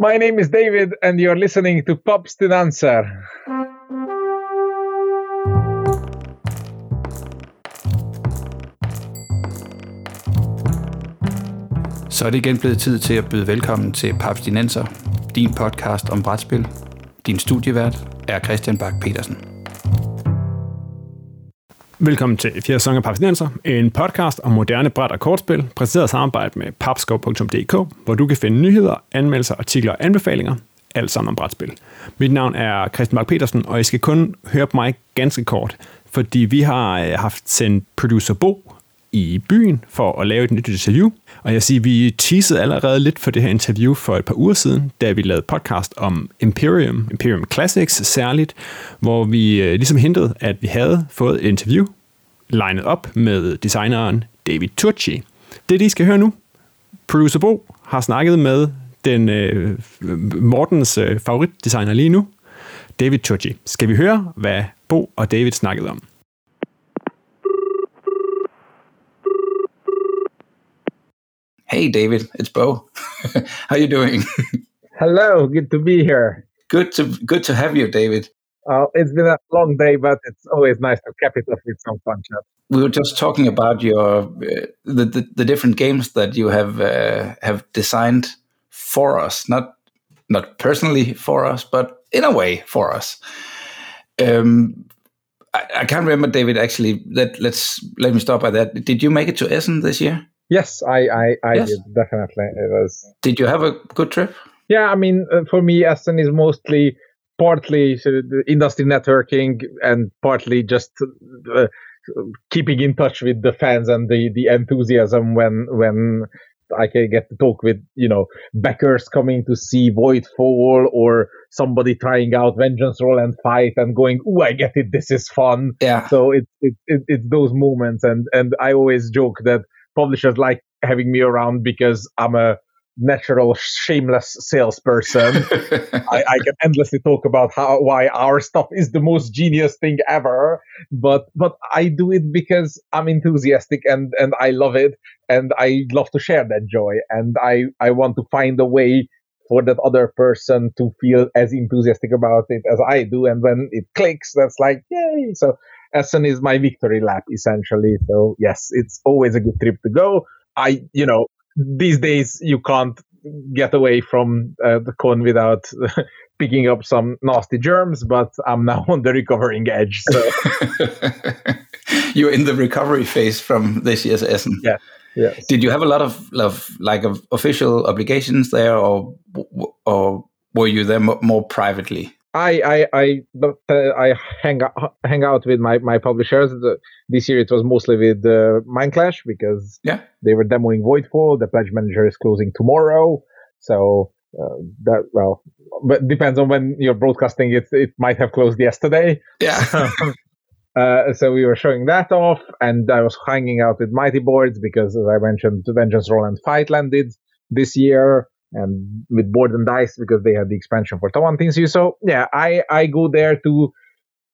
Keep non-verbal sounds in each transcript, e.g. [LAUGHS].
My name is David, and you're listening to Pops to Dancer. Så er det igen blevet tid til at byde velkommen til Paps Dinenser, din podcast om brætspil. Din studievært er Christian Bak petersen Velkommen til fjerde sæson af Papsnenser, en podcast om moderne bræt og kortspil, præsenteret i samarbejde med papskov.dk, hvor du kan finde nyheder, anmeldelser, artikler og anbefalinger, alt sammen om brætspil. Mit navn er Christian Mark Petersen, og I skal kun høre på mig ganske kort, fordi vi har øh, haft sendt producer Bo i byen for at lave et nyt interview. Og jeg siger, vi teasede allerede lidt for det her interview for et par uger siden, da vi lavede podcast om Imperium, Imperium Classics særligt, hvor vi øh, ligesom hintede, at vi havde fået et interview legnet op med designeren David Tucci. Det, de skal høre nu. Producer Bo har snakket med den øh, Mortens øh, favoritdesigner lige nu, David Tucci. Skal vi høre, hvad Bo og David snakkede om? Hey, David, it's Bo. [LAUGHS] How you doing? Hello, good to be here. Good to good to have you, David. Uh, it's been a long day, but it's always nice to cap it off with some fun chat. We were just talking about your uh, the, the, the different games that you have uh, have designed for us, not not personally for us, but in a way for us. Um, I, I, can't remember, David. Actually, let let's let me start by that. Did you make it to Essen this year? Yes, I I, I yes. did definitely. It was. Did you have a good trip? Yeah, I mean, uh, for me, Essen is mostly partly industry networking and partly just uh, keeping in touch with the fans and the the enthusiasm when when I can get to talk with you know backers coming to see Voidfall or somebody trying out Vengeance Roll and Fight and going, "Oh, I get it. This is fun." Yeah. So it's it, it, it's those moments, and and I always joke that publishers like having me around because I'm a natural shameless salesperson. [LAUGHS] I, I, can endlessly talk about how why our stuff is the most genius thing ever but but i do it because i'm enthusiastic and and i love it and i love to share that joy and i i want to find a way for that other person to feel as enthusiastic about it as i do and when it clicks that's like yay! So Essen is my victory lap essentially. So yes it's always a good trip to go. I, you know, these days you can't get away from uh, the con without [LAUGHS] picking up some nasty germs but i'm now [LAUGHS] on the recovering edge so. [LAUGHS] You're in the recovery phase from this year's essen. Yeah yes. did you have a lot of, of like of official obligations there or or were you there more privately I I I uh, I hang out, hang out with my my publishers. The, this year it was mostly with uh, Mindclash because yeah they were demoing Voidfall. The pledge manager is closing tomorrow, so uh, that well, but depends on when you're broadcasting it. It might have closed yesterday. Yeah. [LAUGHS] uh, so we were showing that off, and I was hanging out with Mighty Boards because, as I mentioned, Vengeance Roll and Fight landed this year and with board and dice because they had the expansion for Tawantinsuyu. So yeah, I I go there to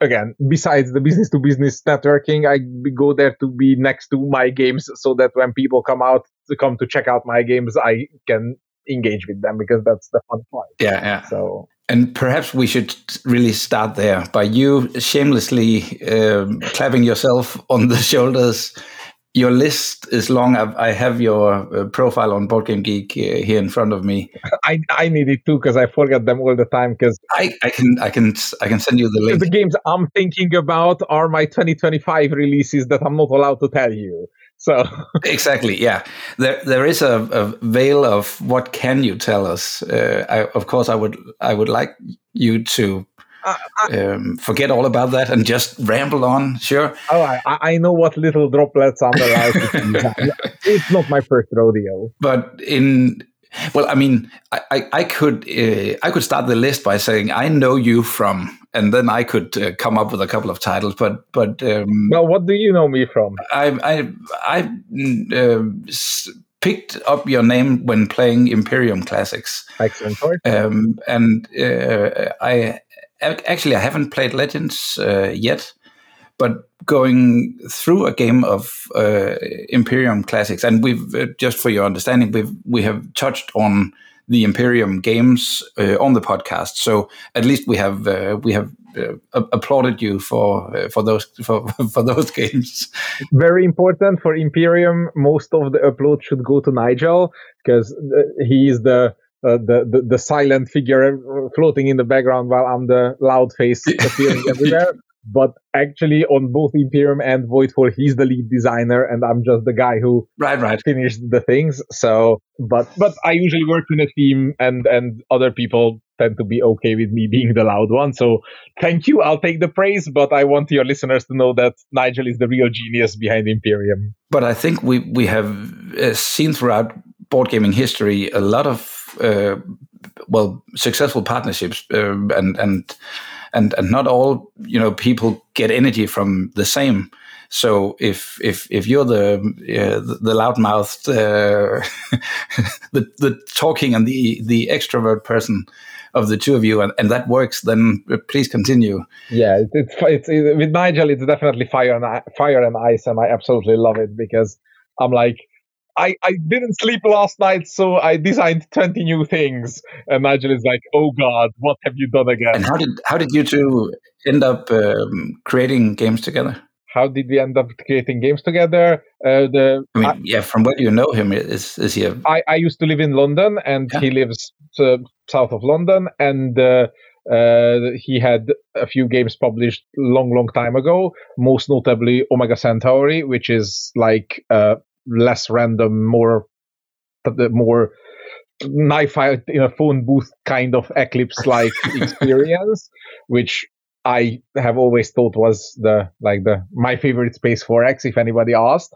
again besides the business to business networking, I go there to be next to my games so that when people come out to come to check out my games, I can engage with them because that's the fun part. Yeah, yeah. So and perhaps we should really start there by you shamelessly um, clapping yourself on the [LAUGHS] shoulders your list is long. I, have your uh, profile on Board Game Geek uh, here in front of me. I, I need it too because I forget them all the time. Because I, I can I can I can send you the link. The games I'm thinking about are my 2025 releases that I'm not allowed to tell you. So [LAUGHS] exactly, yeah. There there is a, a veil of what can you tell us. Uh, I, of course, I would I would like you to um, forget all about that and just ramble on. Sure. Oh, I, I know what little droplets I'm allowed to It's not my first rodeo. But in well, I mean, I, I, I could uh, I could start the list by saying I know you from, and then I could uh, come up with a couple of titles. But but um, well, what do you know me from? I I I uh, picked up your name when playing Imperium Classics. Excellent. Um, and uh, I actually I haven't played Legends uh, yet, but going through a game of uh, Imperium Classics, and we've uh, just for your understanding, we've we have touched on the Imperium games uh, on the podcast. So at least we have uh, we have uh, applauded you for for those for, [LAUGHS] for those games. Very important for Imperium. Most of the upload should go to Nigel because he is the, uh, the, the the silent figure floating in the background while I'm the loud face [LAUGHS] appearing everywhere but actually on both Imperium and Voidfall, he's the lead designer, and I'm just the guy who right, right. finished the things. So, but but I usually work in a team, and and other people tend to be okay with me being the loud one. So, thank you. I'll take the praise, but I want your listeners to know that Nigel is the real genius behind Imperium. But I think we we have uh, seen throughout board gaming history a lot of uh, well successful partnerships uh, and and and and not all you know people get energy from the same. So if if if you're the uh, the loudmouthed, uh, [LAUGHS] the the talking and the the extrovert person of the two of you, and, and that works, then please continue. Yeah, it's, it's with Nigel, it's definitely fire and fire and ice, and I absolutely love it because I'm like I, I didn't sleep last night, so I designed 20 new things. And Nigel is like, oh God, what have you done again? And how did, how did you two end up um, creating games together? How did we end up creating games together? Uh, the I mean, I, yeah, from what you know him, is is he? A... I, I used to live in London, and yeah. he lives uh, south of London, and uh, uh, he had a few games published long, long time ago. Most notably, Omega Centauri, which is like uh, less random, more more knife out in a phone booth kind of eclipse like [LAUGHS] experience, which I have always thought was the like the my favorite space 4X if anybody asked.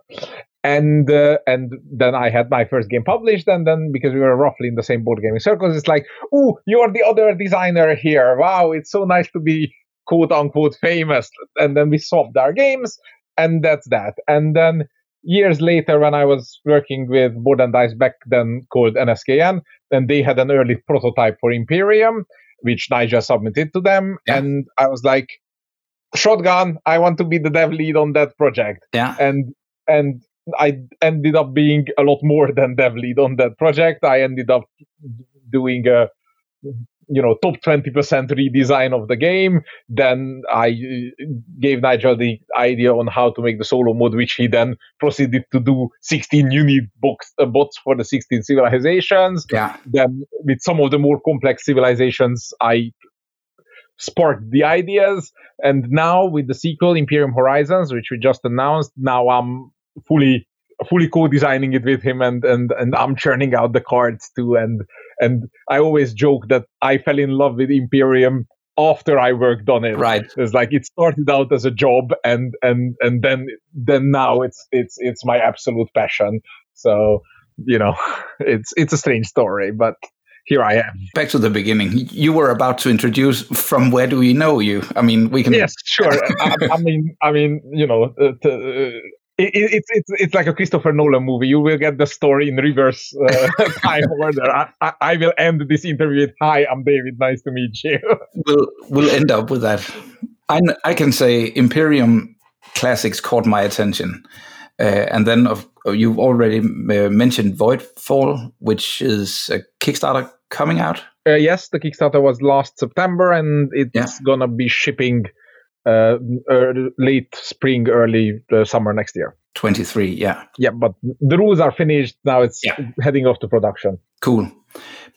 And uh, and then I had my first game published, and then because we were roughly in the same board gaming circles, it's like, oh, you're the other designer here. Wow, it's so nice to be quote unquote famous. And then we swapped our games, and that's that. And then years later, when I was working with Board and Dice back then called NSKN, and they had an early prototype for Imperium, which Nigel submitted to them, yeah. and I was like, "Shotgun! I want to be the dev lead on that project." Yeah, and and I ended up being a lot more [LAUGHS] than dev lead on that project. I ended up doing a you know top 20% redesign of the game. Then i uh, gave nigel the idea on how to make the solo mode which he then proceeded to do 16 unit box, uh, bots for the 16 civilizations. Yeah. Then with some of the more complex civilizations i sparked the ideas. And now with the sequel imperium horizons which we just announced now i'm fully fully co-designing it with him and and and I'm churning out the cards too. And and I always joke that I fell in love with Imperium after I worked on it. Right. It's like it started out as a job and and and then then now it's it's it's my absolute passion. So, you know, [LAUGHS] it's it's a strange story, but here I am. Back to the beginning. You were about to introduce from where do we know you? I mean, we can. Yes, sure. [LAUGHS] I, I, mean, I mean, you know, uh, to, uh, it, it's it's it's like a Christopher Nolan movie. You will get the story in reverse uh, [LAUGHS] time order. I, I, I, will end this interview with "Hi, I'm David. Nice to meet you." [LAUGHS] we'll we'll end up with that. I I can say Imperium classics caught my attention, uh, and then of, you've already uh, mentioned Voidfall, which is a Kickstarter coming out. Uh, yes, the Kickstarter was last September, and it's yeah. gonna be shipping uh, late spring, early uh, summer next year. 23, yeah. Yeah, but the rules are finished. Now it's yeah. heading off to production. Cool.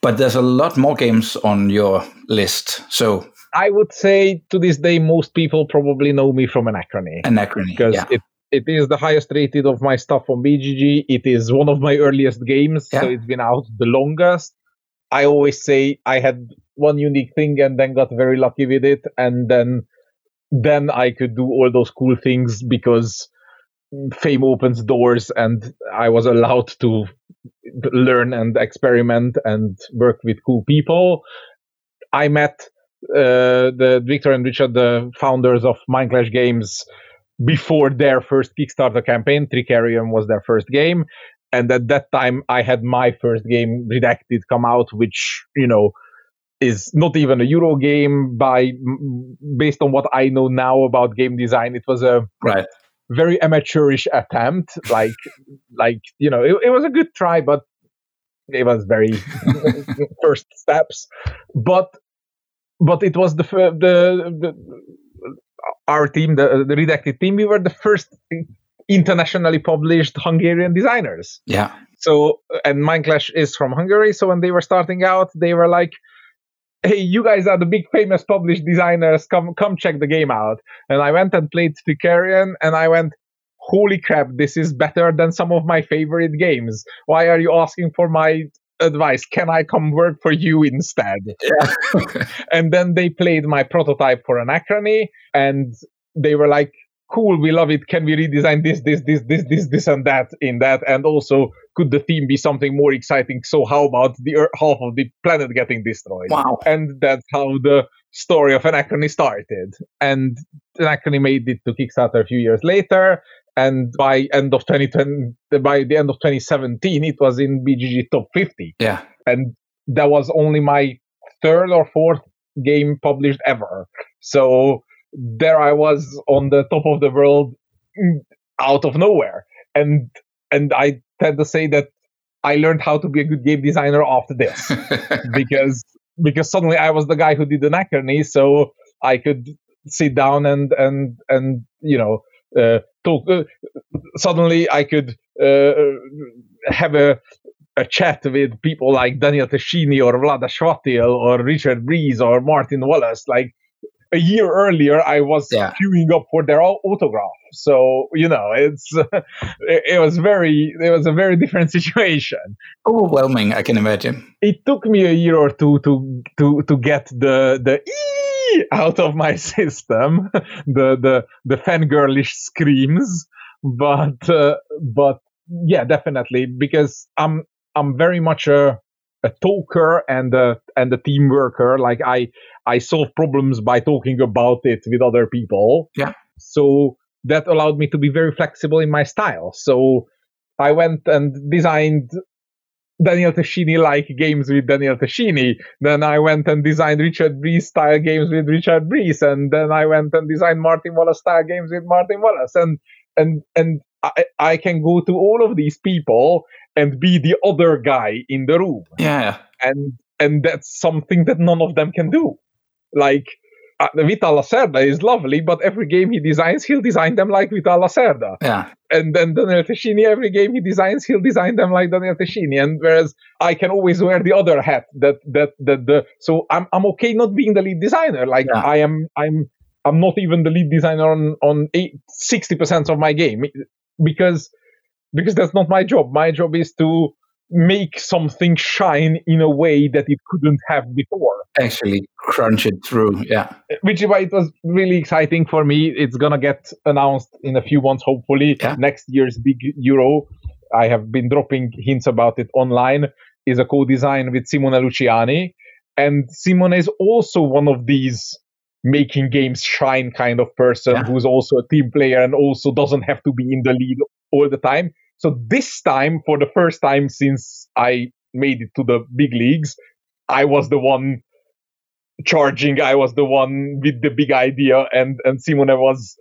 But there's a lot more games on your list. So I would say to this day, most people probably know me from Anachrony. Anachrony, because yeah. it, it is the highest rated of my stuff on BGG. It is one of my earliest games, yeah. so it's been out the longest. I always say I had one unique thing and then got very lucky with it, and then then I could do all those cool things because fame opens doors and I was allowed to learn and experiment and work with cool people. I met uh, the Victor and Richard, the founders of Mind Clash Games, before their first Kickstarter campaign. Trickerion was their first game. And at that time, I had my first game, Redacted, come out, which, you know, is not even a Euro game. By based on what I know now about game design, it was a right very amateurish attempt. Like like you know, it, it was a good try, but it was very [LAUGHS] first steps, but but it was the the, the our team, the, the redacted team, we were the first internationally published Hungarian designers. Yeah. So and Mindclash is from Hungary. So when they were starting out, they were like, "Hey, you guys are the big famous published designers. Come come check the game out." And I went and played Trickerion, and I went, "Holy crap! This is better than some of my favorite games. Why are you asking for my advice can i come work for you instead yeah. [LAUGHS] and then they played my prototype for anachrony and they were like cool we love it can we redesign this this this this this this and that in that? And also could the theme be something more exciting? So how about the earth, half of the planet getting destroyed? Wow. And that's how the story of anachrony started. And anachrony made it to kickstarter a few years later. And by end of 2020 by the end of 2017 it was in bgg top 50 yeah. And that was only my third or fourth game published ever. So there i was on the top of the world out of nowhere and and i tend to say that i learned how to be a good game designer after this [LAUGHS] because because suddenly i was the guy who did the anachrony so i could sit down and and and you know uh, talk. Uh, suddenly, I could uh, have a a chat with people like Daniel Tascini or Vlaada Chvátil or Richard Breese or Martin Wallace. Like a year earlier, I was yeah. queuing up for their autograph. So you know, it's [LAUGHS] it, it, was very it was a very different [LAUGHS] situation. Overwhelming, I can imagine. It took me a year or two to to to get the the out of my [LAUGHS] system the the the fangirlish screams but uh, but yeah definitely because i'm i'm very much a a talker and a and a team worker. Like i i solve problems by talking about it with other people. Yeah. So that allowed me to be very flexible in my style. So i went and designed Daniel Tascini like games with Daniel Tascini. Then I went and designed Richard Breese style games with Richard Breese, and then I went and designed Martin Wallace style games with Martin Wallace, and and and I, I can go to all of these people and be the other guy in the room. Yeah, and and that's something that none of them can do. Like uh, Vital Lacerda is lovely, but every game he designs, he'll design them like Vital Lacerda. Yeah. And then Daniel Tascini, every game he designs, he'll design them like Daniel Tascini. And whereas I can always wear the other hat that that that the so I'm I'm okay not being the lead designer. Like yeah. I am I'm I'm not even the lead designer on on sixty percent of my game because because that's not my job. My job is to make something shine in a way that it couldn't have before. Actually, crunch it through, yeah. Which is why it was really exciting for me. It's gonna get announced in a few months, hopefully. Yeah. Next year's big Euro. I have been dropping hints about it online. Is a co-design with Simone Luciani, and Simone is also one of these making games shine kind of person yeah. who's also a team player and also doesn't have to be in the lead all the time. So this time, for the first time since I made it to the big leagues, I was the one charging. I was the one with the big idea, and and Simone was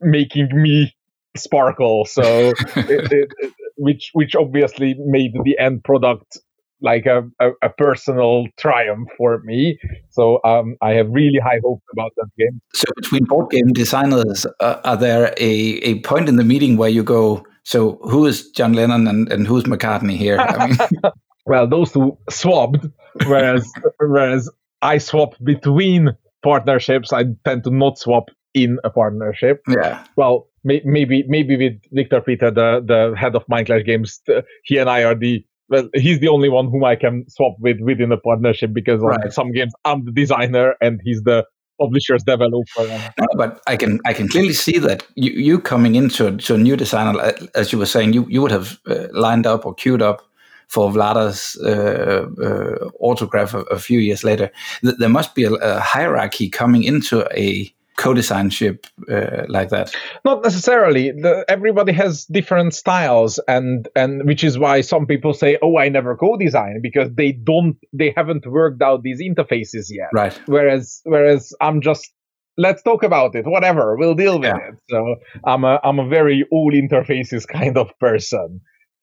making me sparkle. So, it, [LAUGHS] it, it, which which obviously made the end product like a, a, a, personal triumph for me. So um, I have really high hopes about that game. So between board game designers, uh, are there a, a point in the meeting where you go, so who is John Lennon and, and who's McCartney here? I mean, [LAUGHS] well, those two swapped, whereas whereas I swap between partnerships. I tend to not swap in a partnership. Yeah. Well, may, maybe maybe with Victor Peter, the the head of Mindclash Games, he and I are the well, he's the only one whom I can swap with within a partnership because right. on some games I'm the designer and he's the publishers developer. No, but I can I can clearly see that you, you coming into to a new designer, as you were saying, you, you would have uh, lined up or queued up for Vlaada's uh, uh, autograph a, a, few years later. Th- there must be a, a, hierarchy coming into a co-designship uh, like that? Not necessarily. The, everybody has different styles, and and which is why some people say, "Oh, I never co-design," because they don't, they haven't worked out these interfaces yet. Right. Whereas, whereas I'm just let's talk about it. Whatever, we'll deal with yeah. it. So I'm a I'm a very all interfaces kind of person.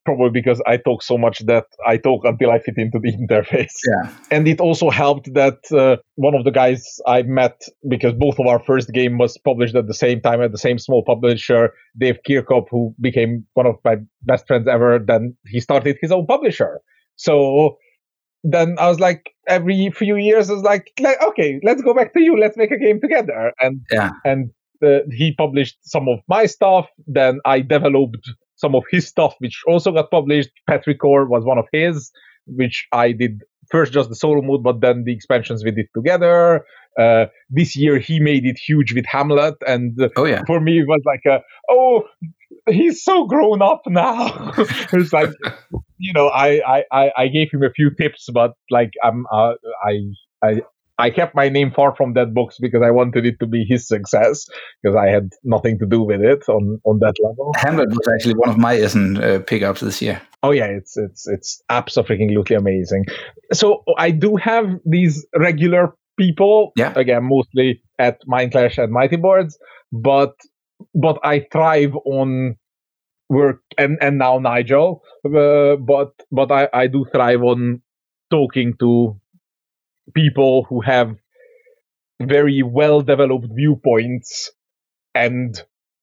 Probably because I talk so much that I talk until I fit into the [LAUGHS] interface. Yeah. And it also helped that uh, one of the guys I met, because both of our first game was published at the same time at the same small publisher, Dave Chircop, who became one of my best friends ever, then he started his own publisher. So then I was like, every few years, I was like, like okay, let's go back to you. Let's make a game together. And Yeah. and uh, he published some of my stuff. Then I developed some of his stuff, which also got published. Petrichor was one of his, which I did first just the solo mode, but then the expansions we did together. Uh, this year he made it huge with Hamlet, and uh, Oh yeah. for me it was like, a, oh, he's so grown up now. [LAUGHS] it's like, you know, I, I, I, I gave him a few tips, but like I'm, uh, I, I, I kept my name far from that box because I wanted it to be his success because I had nothing to do with it on, on that level. Hamlet was actually one of my Essen uh, pickups this year. Oh yeah, it's it's it's absolutely amazing. So I do have these regular people, Yeah. again mostly at Mindclash and Mighty Boards, but but I thrive on work and and now Nigel, uh, but but I I do thrive on talking to people who have very well developed viewpoints and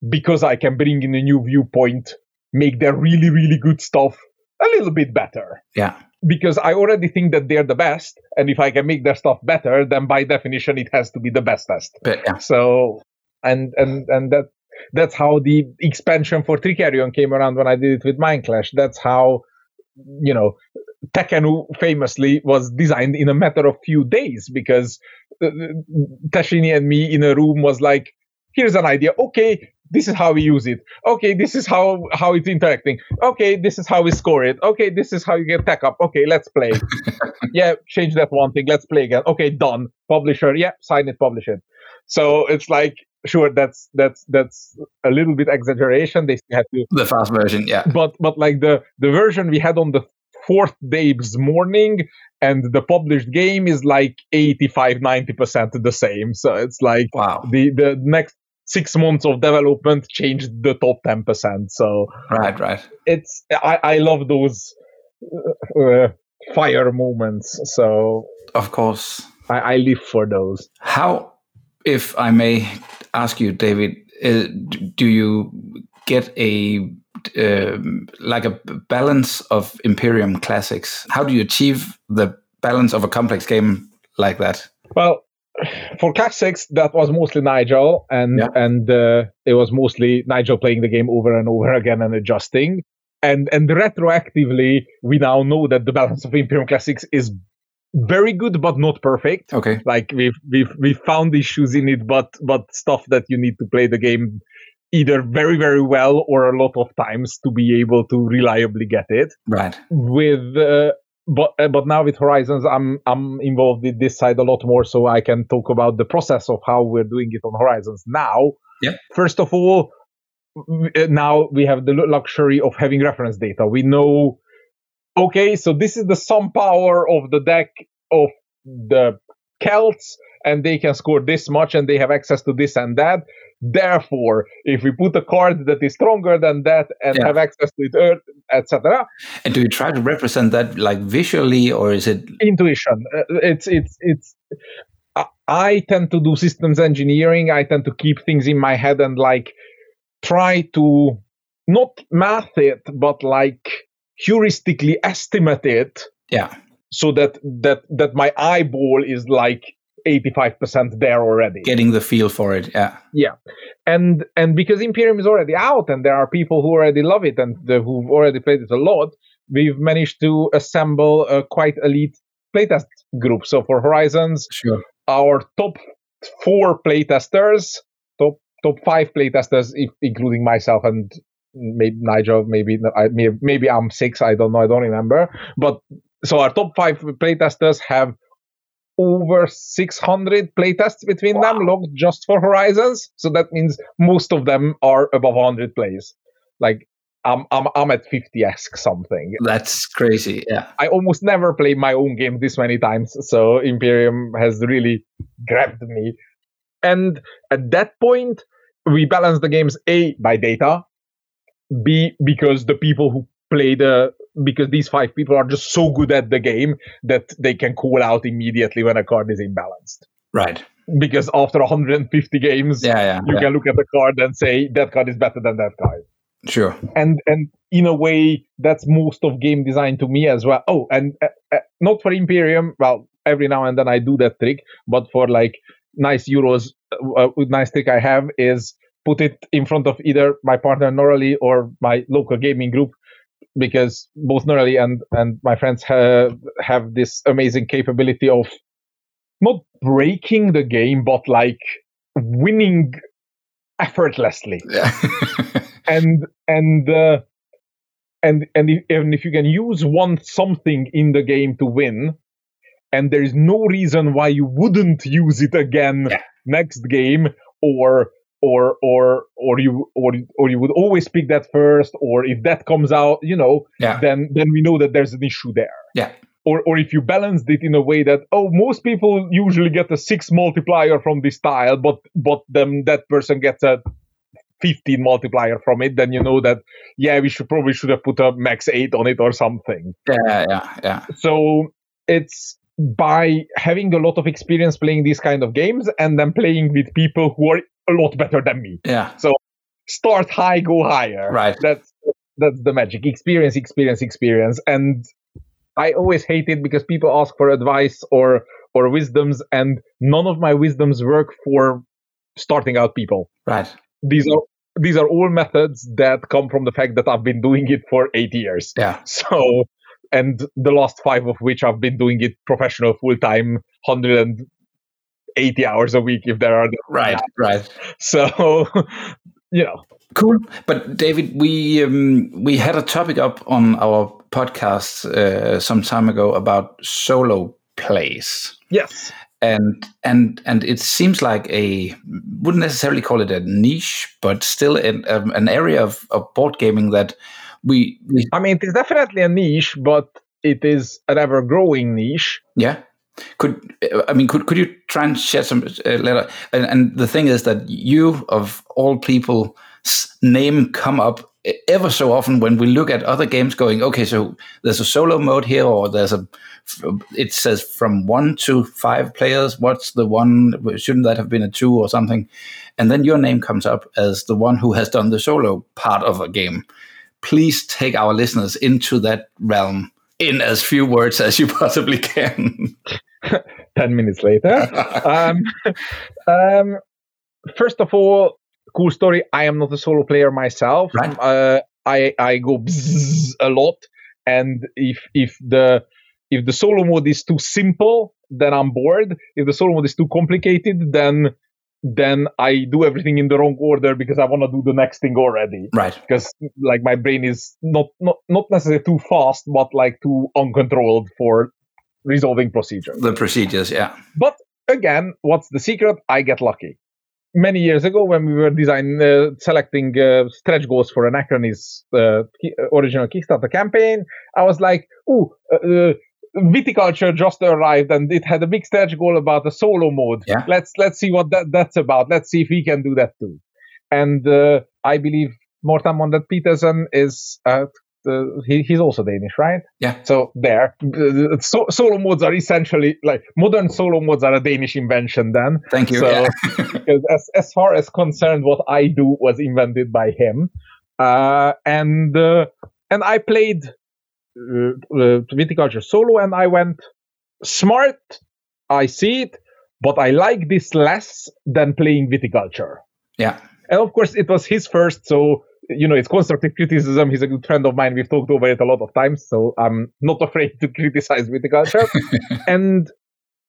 because I can bring in a new viewpoint make their really really good stuff a little bit better Yeah. because I already think that they're the best and if I can make their stuff better then by definition it has to be the bestest But yeah. so and and and that that's how the expansion for Trickerion came around when I did it with Mindclash. That's how you know Tekhenu famously was designed in a matter of few days because uh, Tascini and me in a room was like, here's an idea. Okay, this is how we use it. Okay, this is how how it's interacting. Okay, this is how we score it. Okay, this is how you get tech up. Okay, let's play. [LAUGHS] yeah, change that one thing. Let's play again. Okay, done. Publisher. Yeah, sign it. Publish it. So it's like sure that's that's that's a little bit exaggeration. They still have to The fast version. Yeah. but but like the the version we had on the fourth day's morning and the published game is like 85 90% the same so it's like Wow. the the next six months of development changed the top 10% so Right. Right. it's i i love those uh, uh, fire moments so Of course. I, I live for those How, if I may ask you, David, uh, do you get a um like a balance of Imperium classics? How do you achieve the balance of a complex game like that? Well, [SIGHS] for Classics, that was mostly Nigel, and Yeah. and uh, it was mostly Nigel playing the game over and over again and adjusting. And and retroactively, we now know that the balance of Imperium Classics is very good, but not perfect. Okay. Like we've we've we found issues in it, but but stuff that you need to play the game either very very well or a lot of times to be able to reliably get it Right. with uh, but uh, but now with horizons i'm i'm involved in this side a lot more so i can talk about the process of how we're doing it on horizons now Yeah. first of all uh, now we have the luxury of having reference data we know okay so this is the sum power of the deck of the celts and they can score this much and they have access to this and that therefore if we put a card that is stronger than that and Yeah. have access to it etc And do you try to represent that like visually, or is it? intuition Uh, it's it's it's I- i tend to do systems engineering i tend to keep things in my head and like try to not math it but like heuristically estimate it Yeah. so that that that my eyeball is like 85% there already Getting the feel for it. Yeah. Yeah. And and because imperium is already out and there are people who already love it and the, who've already played it a lot we've managed to assemble a quite elite playtest group so for horizons Sure. our top four playtesters top top five playtesters if, including myself and maybe nigel maybe maybe maybe i'm six i don't know i don't remember but so our top five playtesters have over 600 playtests between them logged just for horizons so that means most of them are above 100 plays like i'm i'm, I'm at 50x something That's crazy. Yeah. I almost never play my own game this many times, so Imperium has really grabbed me. And at that point, we balance the games A by data, B because the people who play the uh, because these five people are just so good at the game that they can call out immediately when a card is imbalanced. Right. Because after 150 games, Yeah, yeah. you yeah. can look at the card and say that card is better than that card. Sure. And and in a way, that's most of game design to me as well. Oh, and uh, uh, not for Imperium. Well, every now and then I do that trick, but for like nice euros, uh, uh, nice trick I have is put it in front of either my partner Norley or my local gaming group because both Norley and and my friends have have this amazing capability of not breaking the game, but like winning effortlessly Yeah. [LAUGHS] and and uh, and and if, and if you can use one something in the game to win and there is no reason why you wouldn't use it again Yeah. next game or or or or you or or you would always pick that first or if that comes out you know yeah. then then we know that there's an issue there Yeah. or or if you balanced it in a way that oh most people usually get a six multiplier from this tile but but then that person gets a 15 multiplier from it then you know that yeah we should probably should have put a max 8 on it or something Yeah. Yeah. Yeah. so it's by having a lot of experience playing these kind of games and then playing with people who are a lot better than me Yeah. So start high go higher Right. that's that's the magic experience experience experience and i always hate it because people ask for advice or or wisdoms and none of my wisdoms work for starting out people Right. these are these are all methods that come from the fact that i've been doing it for 8 years Yeah. so and the last 5 of which i've been doing it professional full time 180 hours a week if there are Right. Right. so [LAUGHS] you know Cool. But David, we um, we had a topic up on our podcast uh, some time ago about solo plays. yes and and and it seems like a wouldn't necessarily call it a niche, but still an, um, an area of, of board gaming that we, we I mean, it is definitely a niche, but it is an ever growing niche. yeah could I mean could could you try and shed some uh, letter and, and the thing is that you of all people name come up ever so often when we look at other games going okay so there's a solo mode here or there's a it says from one to five players what's the one shouldn't that have been a two or something? And then your name comes up as the one who has done the solo part of a game. Please take our listeners into that realm in as few words as you [LAUGHS] possibly can [LAUGHS] 10 minutes later. [LAUGHS] um, um, first of all, cool story. I am not a solo player myself. Right. Uh, I, I go a lot. And if, if the, if the solo mode is too simple, then I'm bored. If the solo mode is too complicated, then, then I do everything in the wrong order because I want to do the next thing already. right because like my brain is not not not necessarily too fast but like too uncontrolled for resolving procedures. The procedures yeah. But again what's the secret? I get lucky. Many years ago when we were designing, uh, selecting uh, stretch goals for anachrony's uh, ki- original kickstarter campaign i was like ooh uh, uh, viticulture just arrived and it had a big stretch goal about the solo mode. Yeah. let's let's see what that, that's about. Let's see if we can do that too. And uh, i believe morten monrad pedersen is uh, uh, he, he's also Danish, right? Yeah. So there, Uh, so, solo modes are essentially like modern solo modes are a Danish invention. Then, thank you So- yeah. [LAUGHS] because as as far as concerned, what I do was invented by him, uh, and uh, and I played uh, uh, viticulture solo, and I went smart. I see it, but I like this less than playing viticulture. yeah And of course, it was his first, so you know it's constructive criticism. He's a good friend of mine. We've talked over it a lot of times, so I'm not [LAUGHS] afraid to criticize viticulture. [LAUGHS] and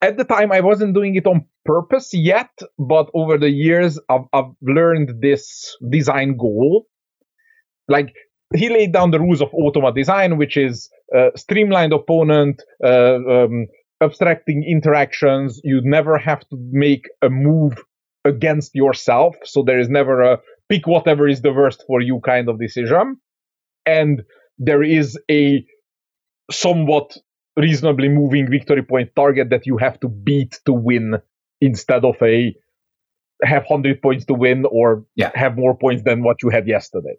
at the time, I wasn't doing it on purpose yet, but over the years, I've, I've learned this design goal. Like he laid down the rules of automa design, which is uh, streamlined opponent, uh, um, abstracting interactions. You never have to make a move against yourself, so there is never a pick whatever is the worst for you kind of decision. And there is a somewhat reasonably moving victory point target that you have to beat to win instead of a have 100 points to win or Yeah. have more points than what you had yesterday.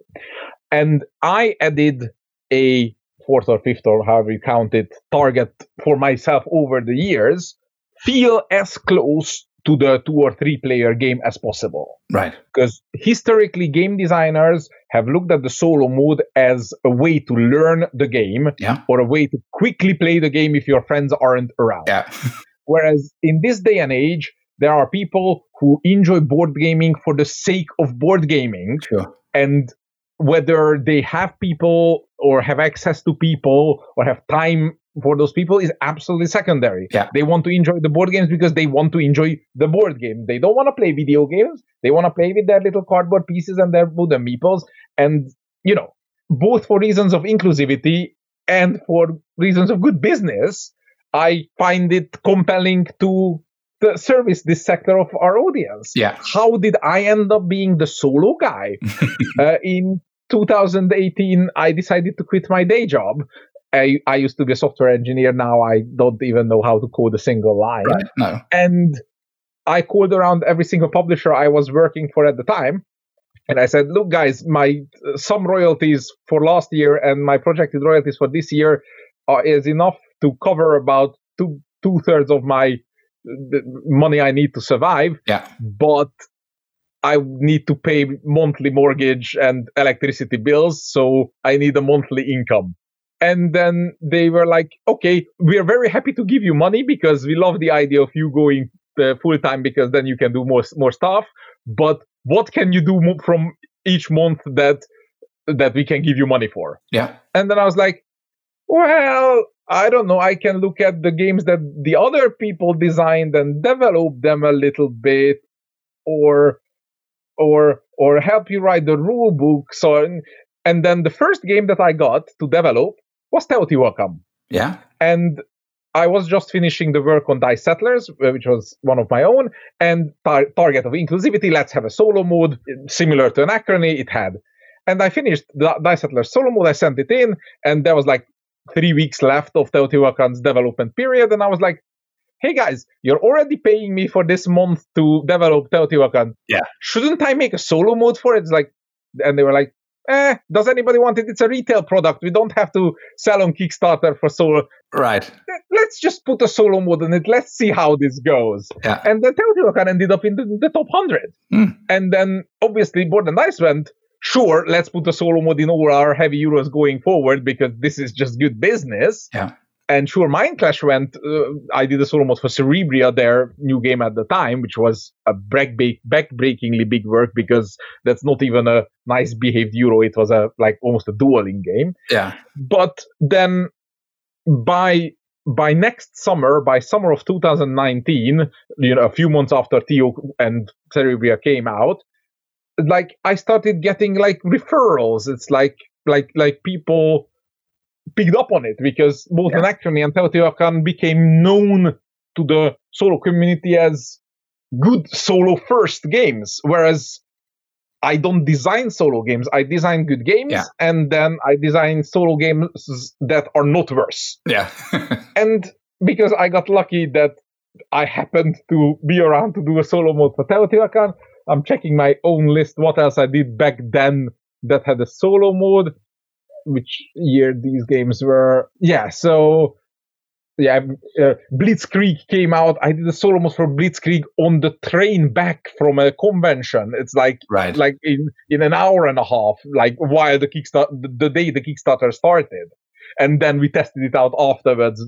And I added a fourth or fifth or however you count it target for myself over the years feel as close to the two or three player game as possible. Right. Because historically, game designers have looked at the solo mode as a way to learn the game Yeah. or a way to quickly play the game if your friends aren't around. Yeah. [LAUGHS] Whereas in this day and age, there are people who enjoy board gaming for the sake of board gaming Sure. and whether they have people or have access to people or have time for those people is absolutely secondary. Yeah. They want to enjoy the board games because they want to enjoy the board game. They don't want to play video games. They want to play with their little cardboard pieces and their wooden meeples. And, you know, both for reasons of inclusivity and for reasons of good business, I find it compelling to to service this sector of our audience Yeah. how did I end up being the solo guy? [LAUGHS] uh, in 2018, I decided to quit my day job. I, I used to be a software engineer. Now I don't even know how to code a single line. Right. No. And I called around every single publisher I was working for at the time. And I said, look, guys, my uh, some royalties for last year and my projected royalties for this year are, is enough to cover about two two thirds of my the money I need to survive Yeah. but I need to pay monthly mortgage and electricity bills, so I need a monthly income. And then they were like, okay, we are very happy to give you money because we love the idea of you going uh, full time because then you can do more more stuff. But what can you do from each month that that we can give you money for? Yeah. And then I was like, well, I don't know. I can look at the games that the other people designed and develop them a little bit, or, or, or help you write the rule books. Or, and then the first game that I got to develop was Teotihuacan, Yeah. and I was just finishing the work on Dice Settlers, uh, which was one of my own, and tar- target of inclusivity. Let's have a solo mode similar to Anachrony. It had, and I finished the Dice Settlers solo mode. I sent it in, and there was like three weeks left of Teotihuacan's development period, and I was like, "Hey guys, you're already paying me for this month to develop Teotihuacan. Yeah. shouldn't I make a solo mode for it?" It's like, and they were like. Eh, does anybody want it? It's a retail product. We don't have to sell on Kickstarter for solo Right. let's just put a solo mode in it. Let's see how this goes. Yeah. And the Teotihuacan ended up in the, the top 100. Hmm. And then obviously Board and Dice went, sure, let's put a solo mode in all our heavy euros going forward because this is just good business. Yeah. And sure, Mind Clash went, uh, I did a solo mode for Cerebria, their new game at the time, which was a back backbreakingly big work because that's not even a nice behaved euro. It was a like almost a dueling game Yeah. but then by by next summer by summer of 2019 you know a few months after Theo and Cerebria came out like i started getting like referrals it's like like like people picked up on it because both Yeah. Anachrony and Teotihuacan became known to the solo community as good solo first games whereas I don't design solo games. I design good games, Yeah. and then I design solo games that are not worse. Yeah. [LAUGHS] And because I got lucky that I happened to be around to do a solo mode for Teotihuacan, I'm checking my own list. What else I did back then that had a solo mode? Which year these games were? Yeah, so yeah, uh, Blitzkrieg came out. I did a solo mode for Blitzkrieg on the train back from a convention. It's like right. like in in an hour and a half, like while the Kickstarter, the, the day the Kickstarter started, and then we tested it out afterwards.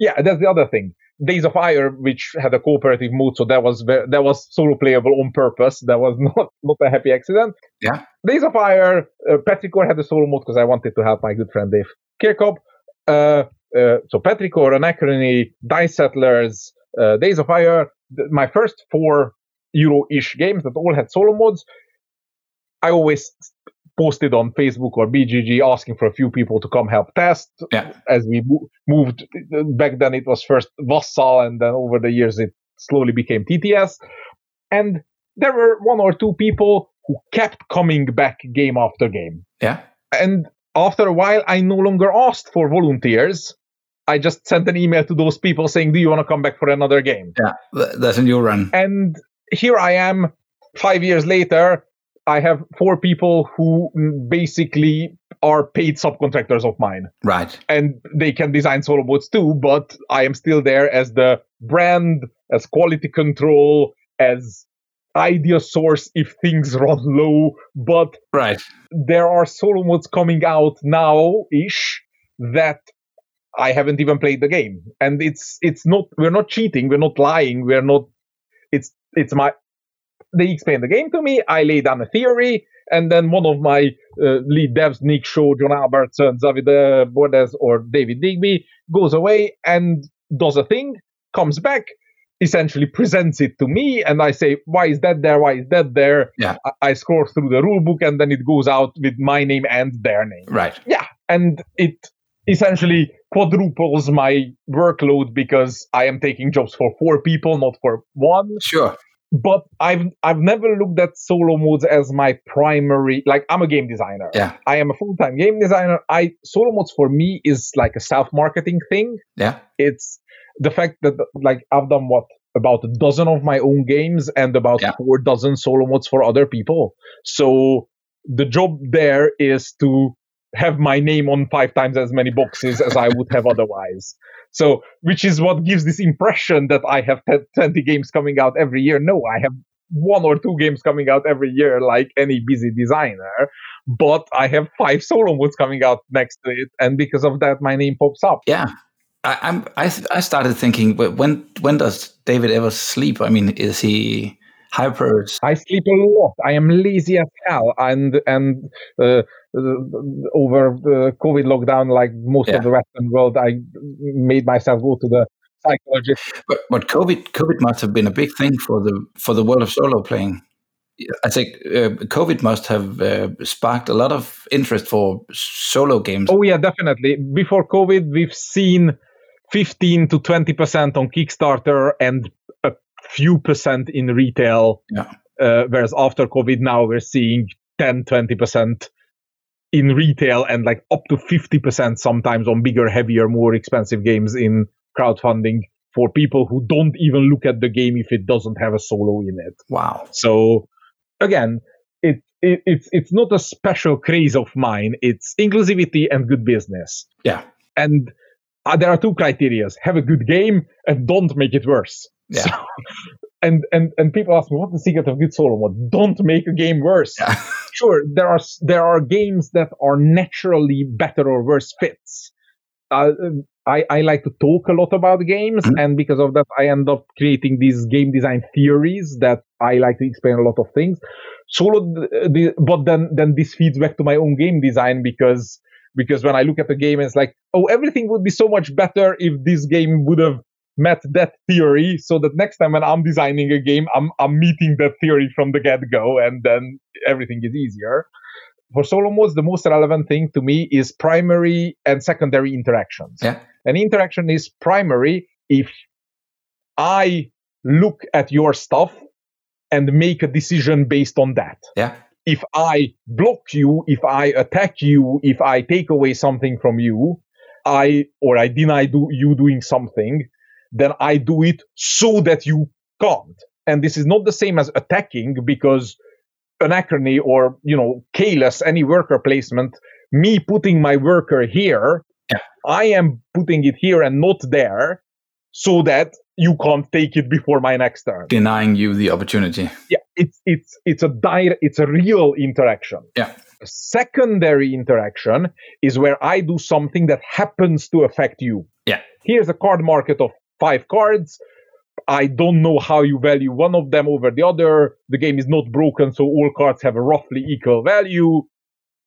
Yeah, that's the other thing. Days of Ire, which had a cooperative mode, so that was that was solo playable on purpose. That was [LAUGHS] not not a happy accident. Yeah. Days of Ire, uh, Petrichor had a solo mode because I wanted to help my good friend Dave Chircop. Uh, uh, so Petrichor, Anachrony, Dice Settlers, uh, Days of Ire, th- my first four Euro-ish games that all had solo modes. I always posted on Facebook or BGG asking for a few people to come help test. Yeah. As we mo- moved back then, it was first Vassal, and then over the years it slowly became TTS. And there were one or two people who kept coming back game after game. Yeah. And after a while, I no longer asked for volunteers. I just sent an email to those people saying, "Do you want to come back for another game?" Yeah. Th- That's a new run. And here I am, five years later. I have four people who basically are paid subcontractors of mine. Right. And they can design solo modes too, but I am still there as the brand, as quality control, as idea source if things [LAUGHS] run low. But right. there are solo modes coming out now ish that I haven't even played the game. And it's it's not we're not cheating, we're not lying, we're not it's it's my they explain the game to me, I lay down a theory, and then one of my uh, lead devs, Nick Shaw, John Albertson, David Bordes, or David Digby, goes away and does a thing, comes back, essentially presents it to me, and I say, "Why is that there? Why is that there?" Yeah. I, I scroll through the rule book, and then it goes out with my name and their name. Right. Yeah, and it essentially quadruples my workload because I am taking jobs for four people, not for one. Sure. But I've I've never looked at solo modes as my primary. Like I'm a game designer. Yeah. I am a full time game designer. I solo modes for me is like a self marketing thing. Yeah. It's the fact that like I've done what about a dozen of my own games and about Yeah. four dozen solo modes for other people. So the job there is to have my name on five times as many boxes as I would have otherwise. So, which is what gives this impression that I have te- 20 games coming out every year. No, I have one or two games coming out every year, like any busy designer. But I have five solo modes coming out next to it, and because of that, my name pops up. Yeah. I, I'm. I. I started thinking. wh- When. When does David ever sleep? I mean, is he hyper? I sleep a lot. I am lazy as hell, and and uh, uh, over the COVID lockdown, like most Yeah. of the Western world, I made myself go to the psychologist. But, but COVID. COVID must have been a big thing for the for the world of solo playing. I think uh, COVID must have uh, sparked a lot of interest for solo games. Oh yeah, definitely. Before COVID, we've seen 15 to 20 percent on Kickstarter and few percent in retail. Yeah. Uh, whereas after COVID, now we're seeing 10, 20 percent in retail and like up to 50 percent sometimes on bigger, heavier, more expensive games in crowdfunding for people who don't even look at the game if it doesn't have a solo in it. Wow. So again, it, it it's it's not a special craze of mine. It's inclusivity and good business. Yeah. And uh, there are two criterias: have a good game and don't make it worse. Yeah. So- and and and people ask me, what's the secret of good solo mode? Don't make a game worse. Yeah. [LAUGHS] Sure, there are there are games that are naturally better or worse fits. Uh, I, I like to talk a lot about games, Mhm. and because of that, I end up creating these game design theories that I like to explain a lot of things. Solo, the, but then then this feeds back to my own game design because because when I look at the game, it's like, oh, everything would be so much better if this game would have met that theory, so that next time when I'm designing a game, I'm I'm meeting that theory from the get go, and then everything is easier. For solo modes, the most relevant thing to me is primary and secondary interactions. Yeah. An interaction is primary if I look at your stuff and make a decision based on that. Yeah. If I block you, if I attack you, if I take away something from you, I or I deny do, you doing something, then I do it so that you can't. And this is not the same as attacking because anachrony or you know Caylus any worker placement me putting my worker here Yeah. i am putting it here and not there so that you can't take it before my next turn Denying you the opportunity. yeah it's it's it's a dire it's a real interaction Yeah. a secondary interaction is where i do something that happens to affect you Yeah. here's a card market of five cards I don't know how you value one of them over the other. The game is not broken, so all cards have a roughly equal value.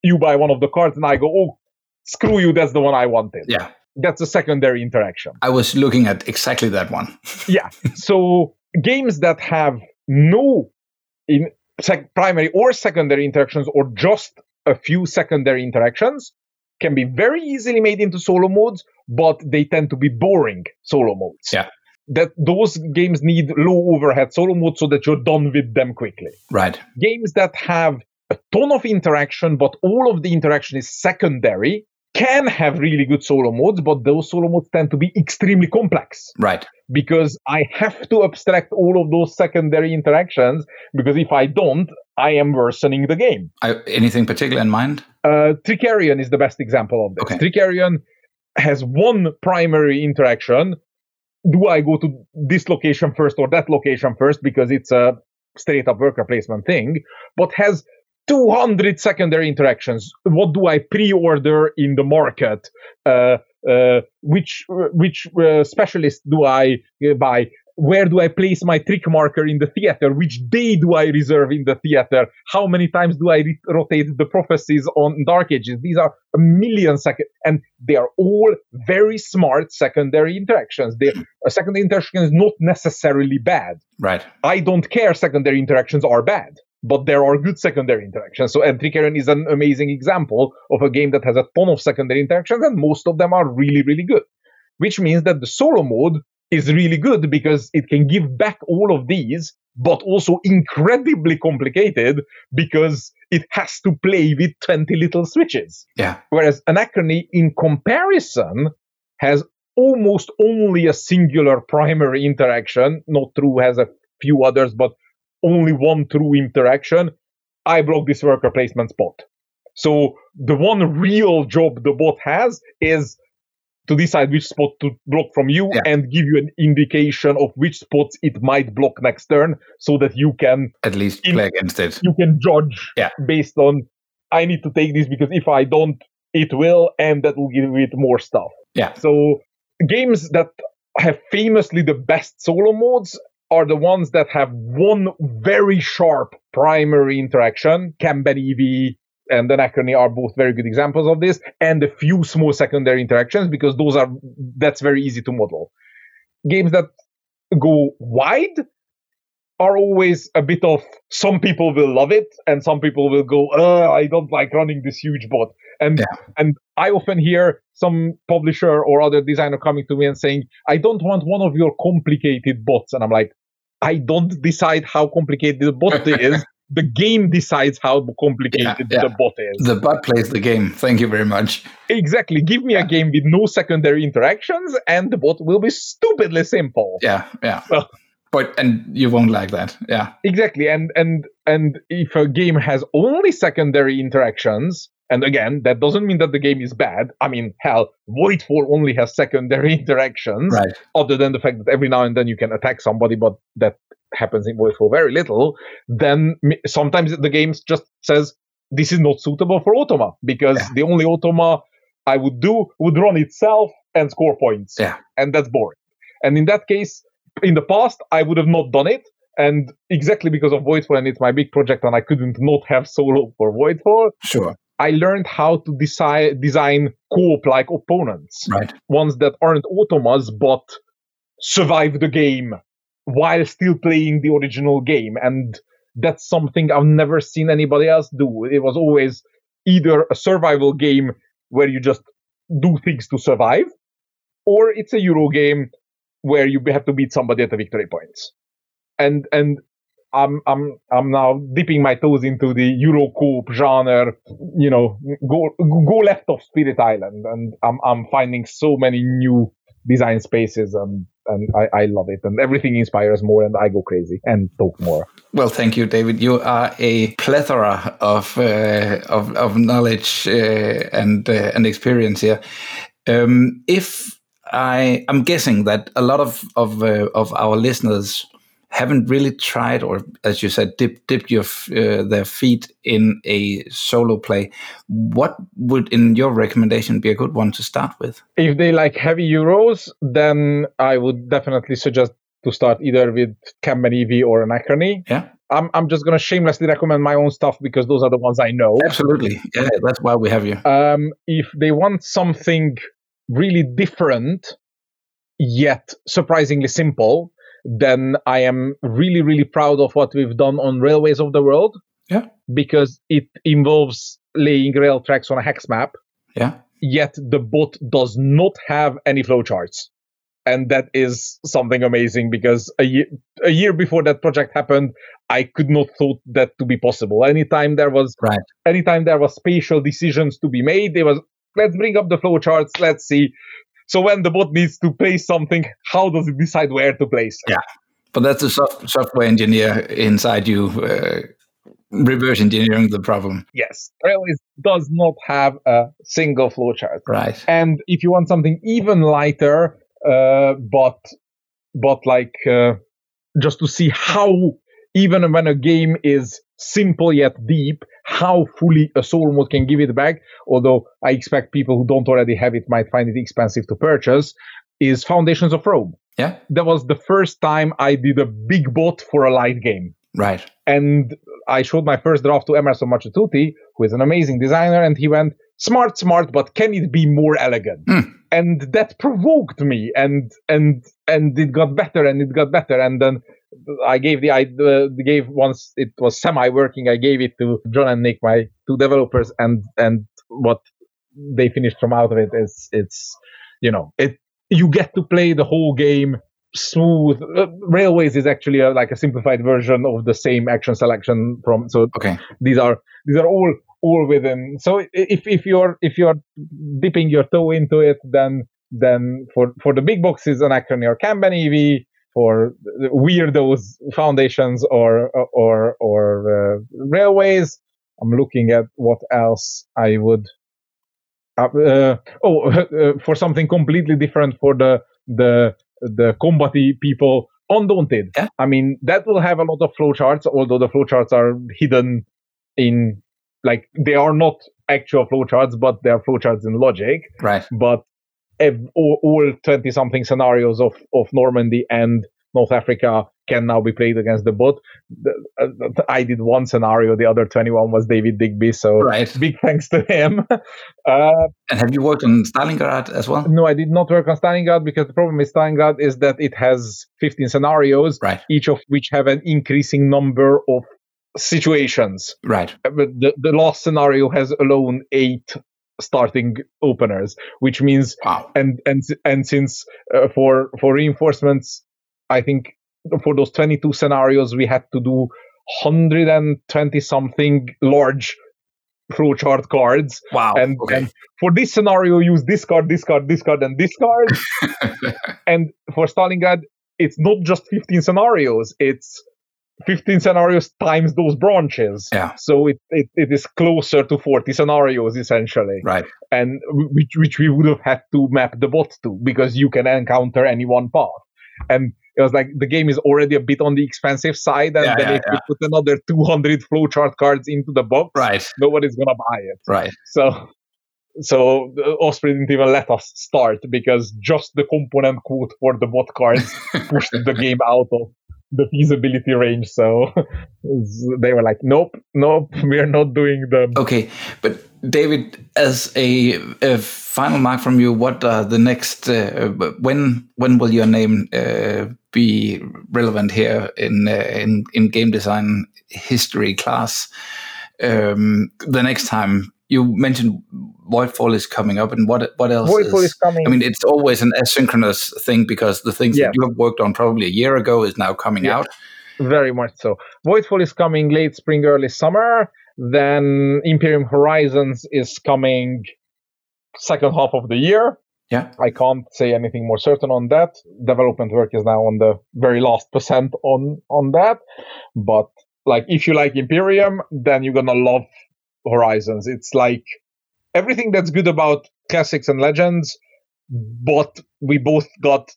You buy one of the cards, and I go, oh, screw you, that's the one I wanted. Yeah. That's a secondary interaction. I was looking at exactly that one. [LAUGHS] yeah. So games that have no in sec- primary or secondary interactions, or just a few secondary interactions, can be very easily made into solo modes, but they tend to be boring solo modes. Yeah. That those games need low overhead solo modes so that you're done with them quickly. Right. Games that have a ton of interaction, but all of the interaction is secondary, can have really good solo modes, but those solo modes tend to be extremely complex. Right. Because I have to abstract all of those secondary interactions, because if I don't, I am worsening the game. I, anything particular in mind? Uh, Trickerion is the best example of this. Okay. Trickerion has one primary interaction. Do I go to this location first or that location first because it's a straight up worker placement thing, but has 200 secondary interactions. What do I pre-order in the market? Uh, uh, which which uh, specialist do I uh, buy? Where do I place my trick marker in the theater? Which day do I reserve in the theater? How many times do I re- rotate the prophecies on Dark Alley? These are a million second, and they are all very smart secondary interactions. They, a secondary interaction is not necessarily bad. Right. I don't care. Secondary interactions are bad but there are good secondary interactions. So, and Trickerion is an amazing example of a game that has a ton of secondary interactions, and most of them are really, really good. Which means that the solo mode is really good because it can give back all of these, but also incredibly complicated because it has to play with 20 little switches. Yeah. Whereas Anachrony, in comparison, has almost only a singular primary interaction. Not true, has a few others, but only one true interaction, I block this worker placement spot. So the one real job the bot has is to decide which spot to block from you Yeah. and give you an indication of which spots it might block next turn so that you can At least In- play against it. you can judge Yeah. based on I need to take this because if I don't it will and that will give it more stuff. Yeah. So games that have famously the best solo modes are the ones that have one very sharp primary interaction. Kanban EV and Anachrony are both very good examples of this, and a few small secondary interactions because those are that's very easy to model. Games that go wide are always a bit of some people will love it and some people will go, uh, I don't like running this huge bot. And Yeah. and I often hear some publisher or other designer coming to me and saying, I don't want one of your complicated bots. And I'm like, I don't decide how complicated the bot [LAUGHS] is. The game decides how complicated Yeah, yeah. the bot is. The bot plays the game. Thank you very much. exactly. Give me a game with no secondary interactions and the bot will be stupidly simple. Yeah, yeah. Well- but and you won't like that. Yeah. Exactly, and and and if a game has only secondary interactions, and again, that doesn't mean that the game is bad. I mean, hell, Voidfall only has secondary [LAUGHS] interactions, Right. other than the fact that every now and then you can attack somebody, but that happens in Voidfall very little. Then sometimes the game just says this is not suitable for Automa because Yeah. the only Automa I would do would run itself and score points, Yeah. and that's boring. And in that case, in the past, I would have not done it. And exactly because of Voidfall, and it's my big project, and I couldn't not have solo for Voidfall, Sure. I learned how to decide, design co-op like opponents, Right. ones that aren't automas but survive the game while still playing the original game. And that's something I've never seen anybody else do. It was always either a survival game where you just do things to survive, or it's a Euro game where you have to beat somebody at the victory points. And and I'm I'm I'm now dipping my toes into the Euro coop genre. You know, go go left of Spirit Island, and I'm I'm finding so many new design spaces, and and I, I love it, and everything inspires more, and I go crazy and talk more. Well, thank you, David. You are a plethora of uh, of, of knowledge uh, and uh, and experience here. Um, if I, I'm guessing that a lot of of uh, of our listeners haven't really tried, or as you said, dip, dipped your uh, their feet in a solo play. What would, in your recommendation, be a good one to start with? If they like heavy Euros, then I would definitely suggest to start either with Kanban EV or Anachrony. Yeah, I'm I'm just gonna shamelessly recommend my own stuff because those are the ones I know. absolutely. Yeah, that's why we have you. Um, if they want something really different yet surprisingly simple, then I am really really proud of what we've done on Railways of the World. Yeah. Because it involves laying rail tracks on a hex map, Yeah, yet the bot does not have any flowcharts. And that is something amazing because a year, a year before that project happened, I could not thought that to be possible. Anytime there was right. anytime there was spatial decisions to be made, there was let's bring up the flowcharts. Let's see. So when the bot needs to place something, how does it decide where to place it? Yeah, but that's the soft, software engineer inside you uh, reverse engineering the problem. Yes, Railways does not have a single flowchart. Right. And if you want something even lighter, uh, but but like uh, just to see how even when a game is simple yet deep, how fully a solo mode can give it back. Although I expect people who don't already have it might find it expensive to purchase. Is Foundations of Rome. Yeah. That was the first time I did a big bot for a light game. Right. And I showed my first draft to Emerson Matsuuchi, who is an amazing designer, and he went, smart, smart, but can it be more elegant? Mm. And that provoked me, and and and it got better, and it got better, and then I gave the I gave once it was semi working. I gave it to John and Nick, my two developers, and and what they finished from out of it is it's you know it you get to play the whole game smooth. Uh, Railways is actually a, like a simplified version of the same action selection from. So Okay. these are these are all all within. So if if you're if you're dipping your toe into it, then then for for the big boxes, Anachrony or Kanban EV. For the weirdos, foundations or or or uh, railways, I'm looking at what else I would. Uh, uh, oh, [LAUGHS] uh, for something completely different for the the the combaty people, undaunted. Yeah. I mean that will have a lot of flowcharts, although the flowcharts are hidden in like they are not actual flowcharts, but they are flowcharts in logic. Right. But ev- all twenty something scenarios of of Normandy and North Africa can now be played against the bot. Uh, I did one scenario; the other twenty-one was David Digby. So Right. big thanks to him. [LAUGHS] Uh, And have you worked on Stalingrad as well? no, I did not work on Stalingrad because the problem with Stalingrad is that it has 15 scenarios, Right. each of which have an increasing number of situations. Right. Uh, But the, the last scenario has alone eight starting openers, which means Wow. and and and since uh, for for reinforcements, I think for those 22 scenarios we had to do 120 something large flowchart cards Wow. and, okay. and for this scenario use this card this card this card and this card [LAUGHS] and for stalingrad it's not just 15 scenarios it's 15 scenarios times those branches Yeah. so it, it, it is closer to 40 scenarios essentially right. and which, which we would have had to map the bot to because you can encounter any one path and it was like the game is already a bit on the expensive side and Yeah, then yeah, if you put another 200 flowchart cards into the box Right. nobody's gonna buy it Right. so, so uh, Osprey didn't even let us start because just the component quote for the bot cards [LAUGHS] pushed the game out of the feasibility range. So [LAUGHS] they were like, "Nope, nope, [LAUGHS] we're not doing them." Okay, but David, as a, a final mark from you, what are the next? Uh, when when will your name uh, be relevant here in uh, in in game design history class? Um, the next time you mentioned Voidfall is coming up, and what what else? Voidfall is coming. I mean, it's always an asynchronous thing because the things Yeah. that you have worked on probably a year ago is now coming Yeah. out. Very much so. Voidfall is coming late spring, early summer. Then Imperium Horizons is coming second half of the year. Yeah. I can't say anything more certain on that. Development work is now on the very last percent on on that. But like if you like Imperium, then you're gonna love Horizons. It's like everything that's good about classics and legends, but we both got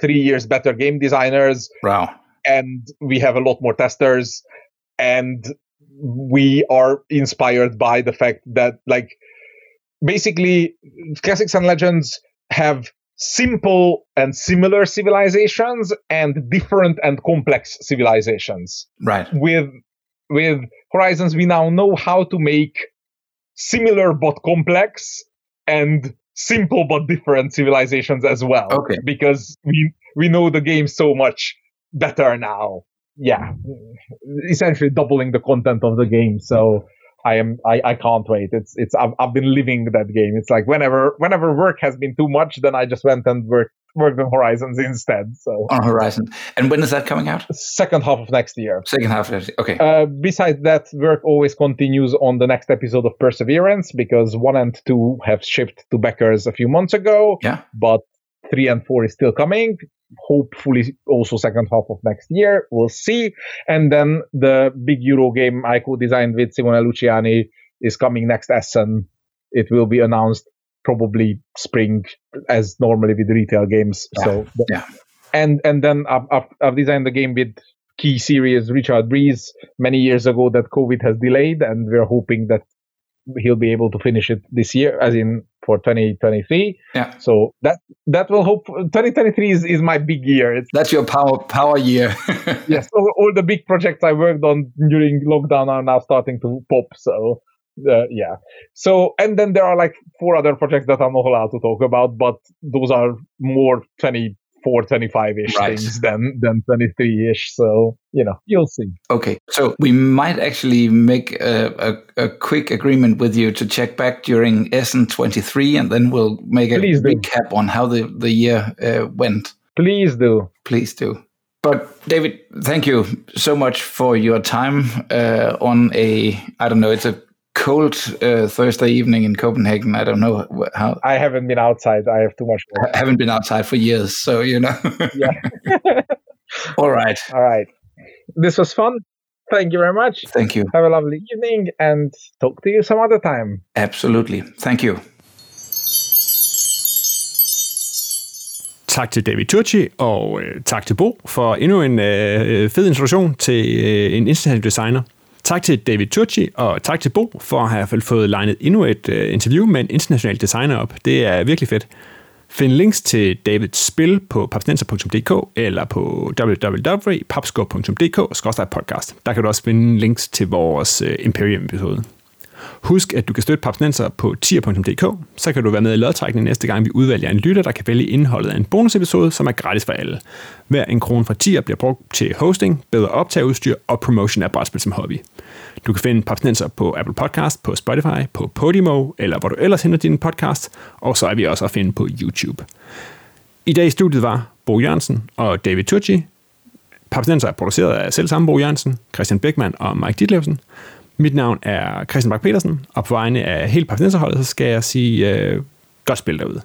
three years better game designers Wow. and we have a lot more testers and we are inspired by the fact that like basically classics and legends have simple and similar civilizations and different and complex civilizations Right. with with horizons we now know how to make similar but complex and simple but different civilizations as well Okay. because we we know the game so much better now yeah essentially doubling the content of the game so I am I, I can't wait. It's it's I've, I've been living that game. It's like whenever whenever work has been too much, then I just went and worked worked on Horizons instead. So on Horizon. And when is that coming out? Second half of next year. Second half. Of, okay. Uh, besides that, work always continues on the next episode of Perseverance because one and two have shipped to backers a few months ago. Yeah. But three and four is still coming. Hopefully, also second half of next year. We'll see. And then the big Euro game I co-designed with Simone Luciani is coming next Essen. It will be announced probably spring as normally with retail games. Yeah. So yeah. And and then I've, I've, I've designed the game with key series Richard Breese many years ago that COVID has delayed, and we're hoping that he'll be able to finish it this year, as in for 2023. Yeah. So that that will hope 2023 is, is my big year. It's, That's your power power year. [LAUGHS] yes, all, all the big projects I worked on during lockdown are now starting to pop. So uh, yeah. So and then there are like four other projects that I'm not allowed to talk about, but those are more 24, 25 ish Right. things than than 23 ish. So you know, you'll see. Okay, so we might actually make a, a, a quick agreement with you to check back during Essen 23, and then we'll make a Please do. recap on how the, the year uh, went. Please do. Please do. But David, thank you so much for your time uh, on a, I don't know, it's a cold uh, Thursday evening in Copenhagen. I don't know how, I haven't been outside. I have too much work. I haven't been outside for years, so you know. [LAUGHS] Yeah. [LAUGHS] All right. All right. This was fun. Thank you very much. Thank you. Have a lovely evening and talk to you some other time. Absolutely. Thank you. Tak til David Turczi, og øh, tak til Bo for endnu en øh, fed introduktion til øh, en international designer. Tak til David Turci, og tak til Bo for at have fået legnet endnu et øh, interview med en international designer op. Det er virkelig fedt. Find links til Davids spil på papsnenser.dk eller på www.papsco.dk-podcast. Der kan du også finde links til vores øh, Imperium-episode. Husk, at du kan støtte Papsnenser på tier.dk, så kan du være med i lodtrækningen næste gang, vi udvælger en lytter, der kan vælge indholdet af en bonusepisode, som er gratis for alle. Hver en krone fra tier bliver brugt til hosting, bedre optageudstyr og promotion af brætspil som hobby. Du kan finde Papsnenser på Apple Podcast, på Spotify, på Podimo, eller hvor du ellers henter din podcast, og så er vi også at finde på YouTube. I dag i studiet var Bo Jørgensen og David Turci. Papsnenser er produceret af selv samme Bo Jørgensen, Christian Beckmann og Mike Ditlevsen. Mit navn er Christian Bak petersen og på vegne af hele Papsnenserholdet, så skal jeg sige øh, godt spil derude.